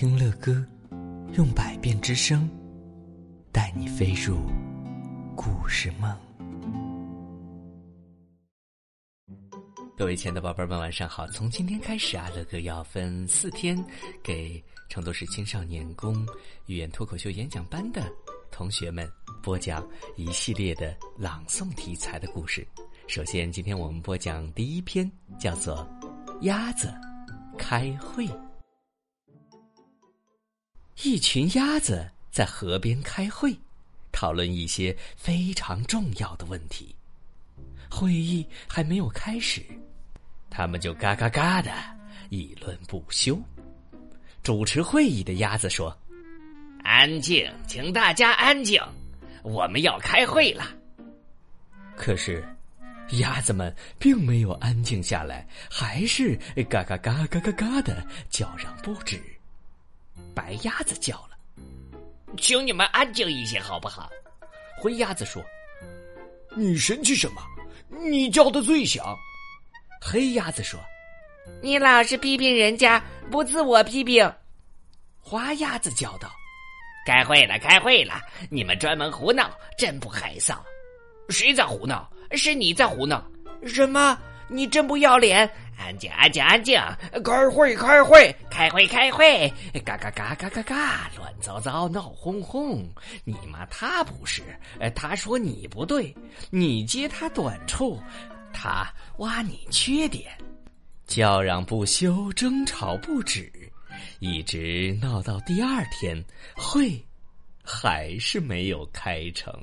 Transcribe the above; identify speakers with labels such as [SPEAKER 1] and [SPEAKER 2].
[SPEAKER 1] 听乐歌，用百变之声，带你飞入故事梦。各位亲爱的宝贝们，晚上好！从今天开始啊，乐哥要分四天给成都市青少年宫语言脱口秀演讲班的同学们播讲一系列的朗诵题材的故事。首先，今天我们播讲第一篇，叫做《鸭子开会》。一群鸭子在河边开会，讨论一些非常重要的问题。会议还没有开始，他们就嘎嘎嘎的议论不休。主持会议的鸭子说：“
[SPEAKER 2] 安静，请大家安静，我们要开会了。”
[SPEAKER 1] 可是，鸭子们并没有安静下来，还是嘎嘎嘎嘎嘎嘎的叫嚷不止。白鸭子叫了：“
[SPEAKER 2] 请你们安静一些，好不好？”
[SPEAKER 1] 灰鸭子说：“
[SPEAKER 3] 你神气什么？你叫的最响。”
[SPEAKER 1] 黑鸭子说：“
[SPEAKER 4] 你老是批评人家，不自我批评。”
[SPEAKER 1] 花鸭子叫道：“
[SPEAKER 2] 开会了，开会了！你们专门胡闹，真不害臊！谁在胡闹？是你在胡闹！
[SPEAKER 4] 什么？你真不要脸！”
[SPEAKER 2] 安静，安静，安静！
[SPEAKER 3] 开会，开会，
[SPEAKER 2] 开会，开会！
[SPEAKER 1] 嘎嘎嘎嘎嘎嘎！乱糟糟，闹哄哄！你骂他不是，他说你不对，你揭他短处，他挖你缺点，叫嚷不休，争吵不止，一直闹到第二天，会还是没有开成。